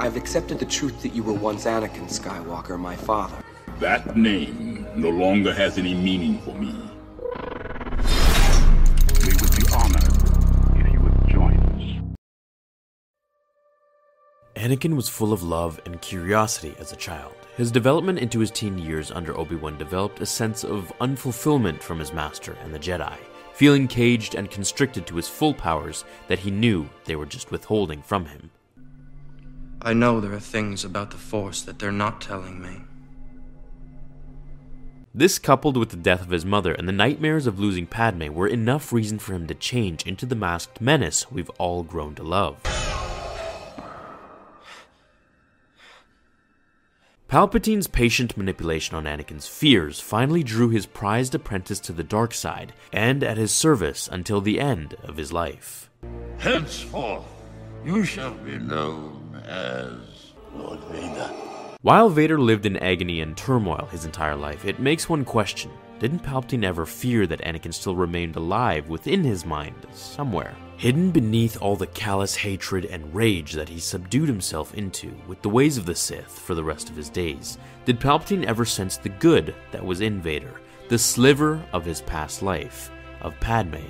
I've accepted the truth that you were once Anakin Skywalker, my father. That name no longer has any meaning for me. We would be honored if you would join us. Anakin was full of love and curiosity as a child. His development into his teen years under Obi Wan developed a sense of unfulfillment from his master and the Jedi, feeling caged and constricted to his full powers that he knew they were just withholding from him. I know there are things about the Force that they're not telling me. This, coupled with the death of his mother and the nightmares of losing Padme, were enough reason for him to change into the masked menace we've all grown to love. Palpatine's patient manipulation on Anakin's fears finally drew his prized apprentice to the dark side and at his service until the end of his life. Henceforth, you shall be known as Lord Vader. While Vader lived in agony and turmoil his entire life, it makes one question didn't Palpatine ever fear that Anakin still remained alive within his mind somewhere? Hidden beneath all the callous hatred and rage that he subdued himself into with the ways of the Sith for the rest of his days, did Palpatine ever sense the good that was in Vader, the sliver of his past life, of Padme,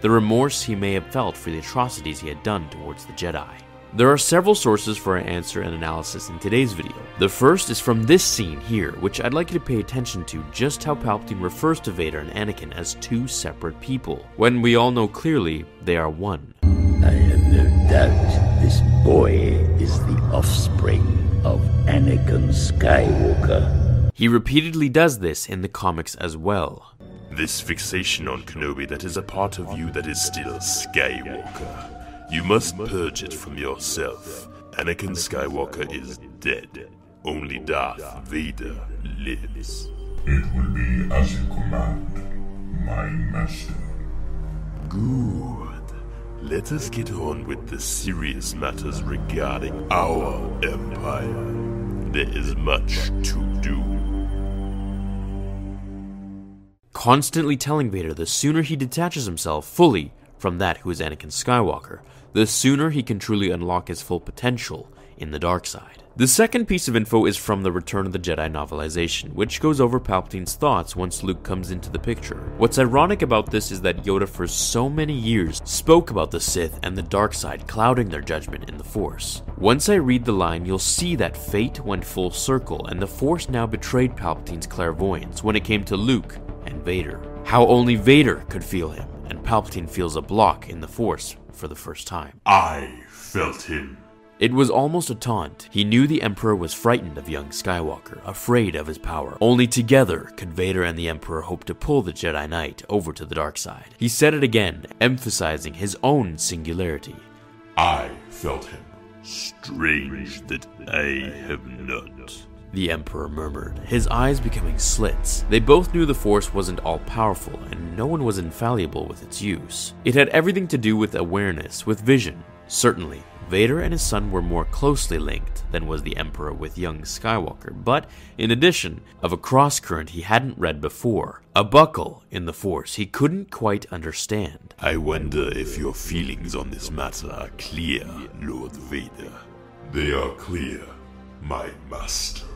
the remorse he may have felt for the atrocities he had done towards the Jedi? There are several sources for our answer and analysis in today's video. The first is from this scene here, which I'd like you to pay attention to just how Palpatine refers to Vader and Anakin as two separate people, when we all know clearly they are one. I have no doubt this boy is the offspring of Anakin Skywalker. He repeatedly does this in the comics as well. This fixation on Kenobi that is a part of you that is still Skywalker. You must purge it from yourself. Anakin Skywalker is dead. Only Darth Vader lives. It will be as you command, my master. Good. Let us get on with the serious matters regarding our empire. There is much to do. Constantly telling Vader the sooner he detaches himself fully from that who is Anakin Skywalker, the sooner he can truly unlock his full potential in the dark side. The second piece of info is from the Return of the Jedi novelization, which goes over Palpatine's thoughts once Luke comes into the picture. What's ironic about this is that Yoda for so many years spoke about the Sith and the dark side clouding their judgment in the Force. Once I read the line, you'll see that fate went full circle and the Force now betrayed Palpatine's clairvoyance when it came to Luke and Vader. How only Vader could feel him, and Palpatine feels a block in the Force for the first time. I felt him. It was almost a taunt. He knew the Emperor was frightened of young Skywalker, afraid of his power. Only together could Vader and the Emperor hope to pull the Jedi Knight over to the dark side. He said it again, emphasizing his own singularity. I felt him. Strange that I have not. The Emperor murmured, his eyes becoming slits. They both knew the Force wasn't all powerful, and no one was infallible with its use. It had everything to do with awareness, with vision. Certainly, Vader and his son were more closely linked than was the Emperor with young Skywalker, but in addition, of a cross current he hadn't read before, a buckle in the Force he couldn't quite understand. I wonder if your feelings on this matter are clear, Lord Vader. They are clear, my master.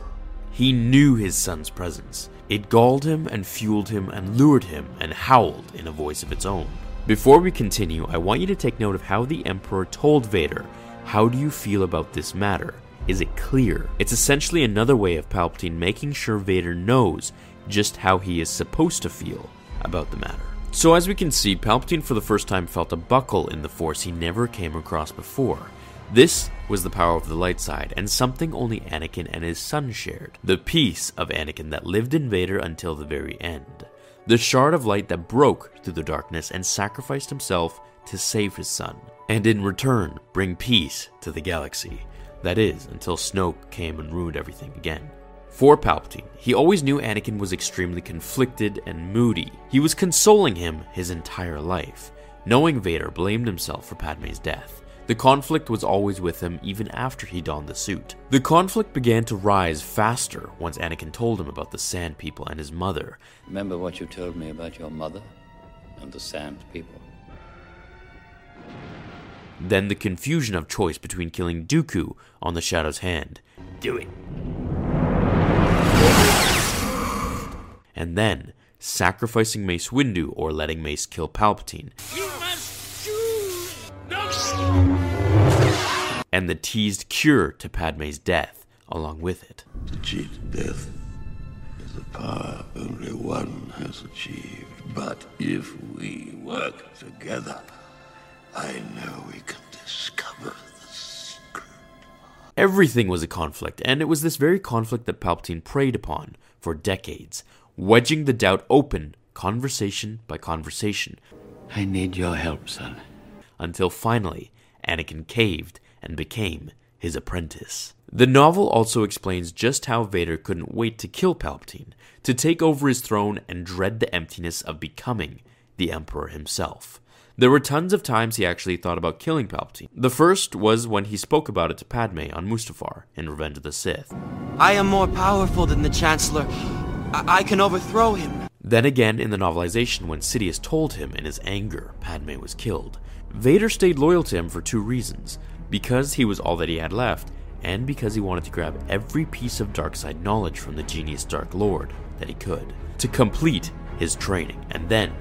He knew his son's presence. It galled him and fueled him and lured him and howled in a voice of its own. Before we continue, I want you to take note of how the Emperor told Vader, How do you feel about this matter? Is it clear? It's essentially another way of Palpatine making sure Vader knows just how he is supposed to feel about the matter. So, as we can see, Palpatine for the first time felt a buckle in the Force he never came across before. This was the power of the light side, and something only Anakin and his son shared. The piece of Anakin that lived in Vader until the very end. The shard of light that broke through the darkness and sacrificed himself to save his son, and in return bring peace to the galaxy. That is, until Snoke came and ruined everything again. For Palpatine, he always knew Anakin was extremely conflicted and moody. He was consoling him his entire life. Knowing Vader blamed himself for Padme's death. The conflict was always with him even after he donned the suit. The conflict began to rise faster once Anakin told him about the Sand People and his mother. Remember what you told me about your mother and the Sand People? Then the confusion of choice between killing Dooku on the Shadow's hand. Do it. And then sacrificing Mace Windu or letting Mace kill Palpatine. And the teased cure to Padme's death along with it. To cheat death is a power only one has achieved. But if we work together, I know we can discover the secret. Everything was a conflict, and it was this very conflict that Palpatine preyed upon for decades, wedging the doubt open, conversation by conversation, I need your help, son. Until finally Anakin caved and became his apprentice. The novel also explains just how Vader couldn't wait to kill Palpatine, to take over his throne and dread the emptiness of becoming the Emperor himself. There were tons of times he actually thought about killing Palpatine. The first was when he spoke about it to Padme on Mustafar in Revenge of the Sith. I am more powerful than the Chancellor. I, I can overthrow him. Then again in the novelization when Sidious told him in his anger Padme was killed. Vader stayed loyal to him for two reasons because he was all that he had left, and because he wanted to grab every piece of dark side knowledge from the genius Dark Lord that he could, to complete his training, and then,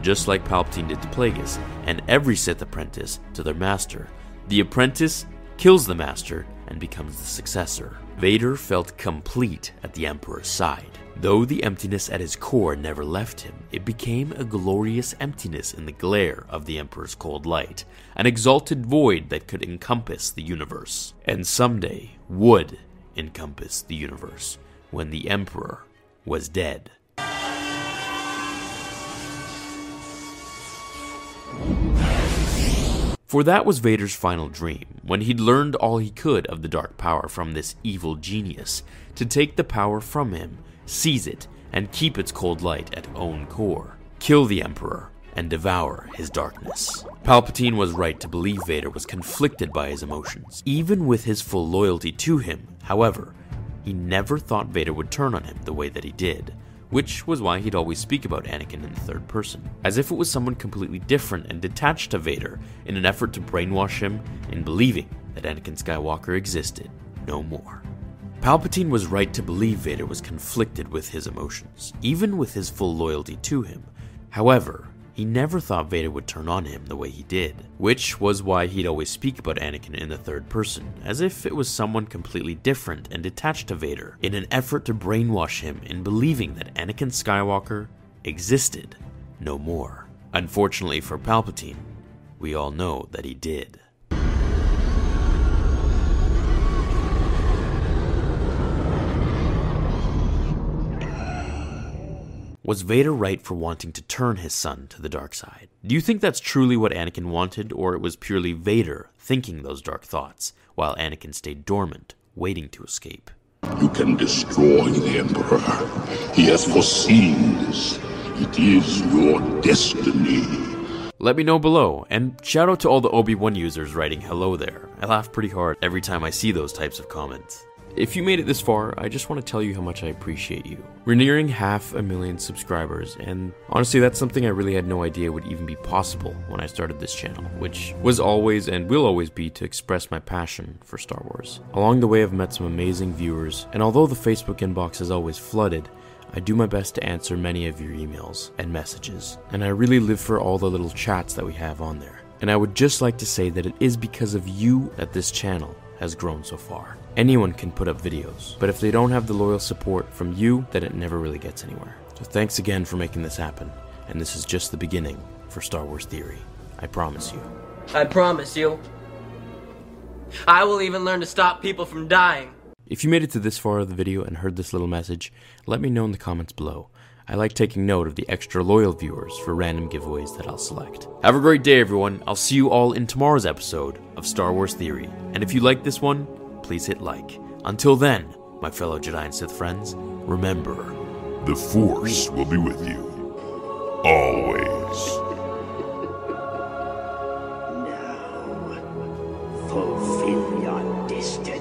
just like Palpatine did to Plagueis, and every Sith apprentice to their master, the apprentice kills the master and becomes the successor. Vader felt complete at the Emperor's side. Though the emptiness at his core never left him, it became a glorious emptiness in the glare of the Emperor's cold light, an exalted void that could encompass the universe, and someday would encompass the universe when the Emperor was dead. For that was Vader's final dream, when he'd learned all he could of the dark power from this evil genius, to take the power from him, seize it, and keep its cold light at own core, kill the Emperor, and devour his darkness. Palpatine was right to believe Vader was conflicted by his emotions, even with his full loyalty to him. However, he never thought Vader would turn on him the way that he did, which was why he'd always speak about Anakin in the third person, as if it was someone completely different and detached to Vader in an effort to brainwash him in believing that Anakin Skywalker existed no more. Palpatine was right to believe Vader was conflicted with his emotions, even with his full loyalty to him. However, he never thought Vader would turn on him the way he did, which was why he'd always speak about Anakin in the third person, as if it was someone completely different and detached to Vader, in an effort to brainwash him in believing that Anakin Skywalker existed no more. Unfortunately for Palpatine, we all know that he did. Was Vader right for wanting to turn his son to the dark side? Do you think that's truly what Anakin wanted, or it was purely Vader thinking those dark thoughts, while Anakin stayed dormant, waiting to escape? You can destroy the Emperor. He has foreseen this. It is your destiny. Let me know below, and shout out to all the Obi-Wan users writing hello there. I laugh pretty hard every time I see those types of comments. If you made it this far, I just want to tell you how much I appreciate you. We're nearing half a million subscribers, and honestly, that's something I really had no idea would even be possible when I started this channel, which was always and will always be to express my passion for Star Wars. Along the way, I've met some amazing viewers, and although the Facebook inbox is always flooded, I do my best to answer many of your emails and messages, and I really live for all the little chats that we have on there. And I would just like to say that it is because of you that this channel has grown so far. Anyone can put up videos, but if they don't have the loyal support from you, then it never really gets anywhere. So thanks again for making this happen, and this is just the beginning for Star Wars Theory. I promise you. I promise you. I will even learn to stop people from dying. If you made it to this far of the video and heard this little message, let me know in the comments below. I like taking note of the extra loyal viewers for random giveaways that I'll select. Have a great day, everyone. I'll see you all in tomorrow's episode of Star Wars Theory. And if you like this one, please hit like. Until then, my fellow Jedi and Sith friends, remember the Force will be with you. Always. fulfill your destiny.